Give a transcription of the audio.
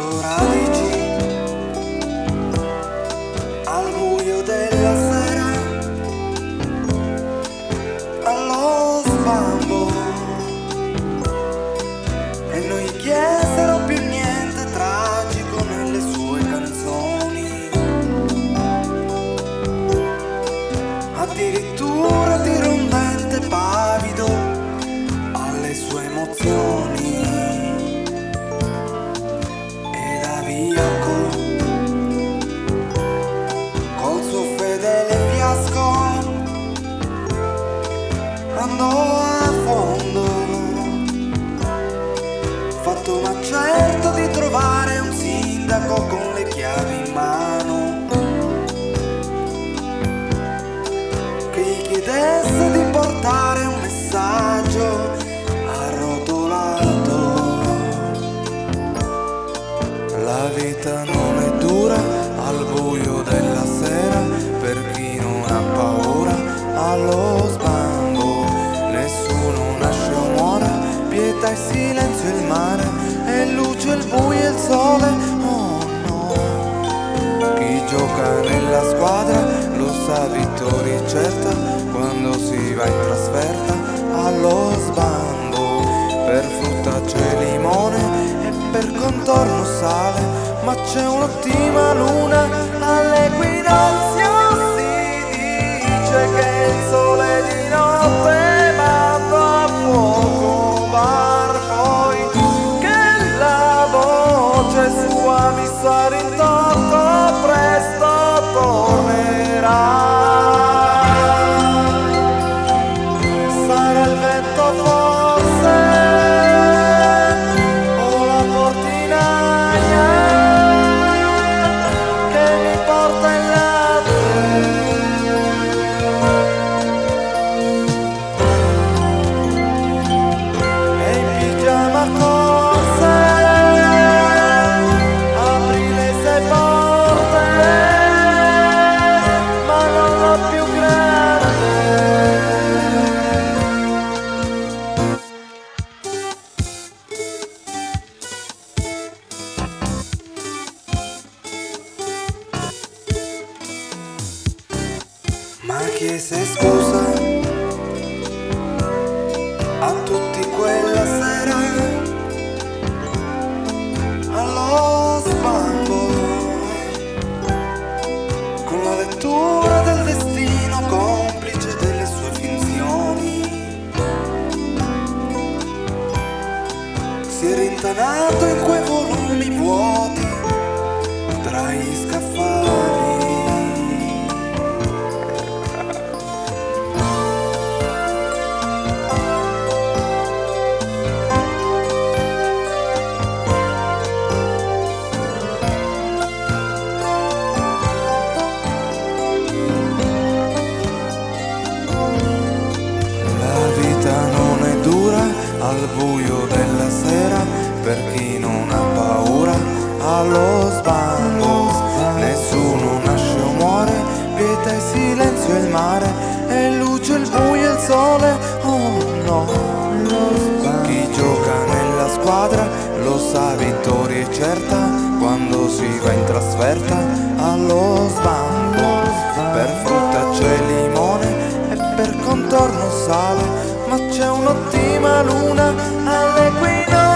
Naturality sindaco con squadra lo sa vittoria certa quando si va in trasferta allo sbando. Per frutta c'è limone e per contorno sale, ma c'è un'ottima luna si chiese scusa a tutti quella sera. Allo sbambo con la lettura del destino complice delle sue finzioni si è rintanato in quei allo sbando. Nessuno nasce o muore, pietà e silenzio il mare e luce il buio e il sole. Oh no, chi gioca nella squadra lo sa vittoria è certa quando si va in trasferta allo sbando. Per frutta c'è limone e per contorno sale, ma c'è un'ottima luna alle quinte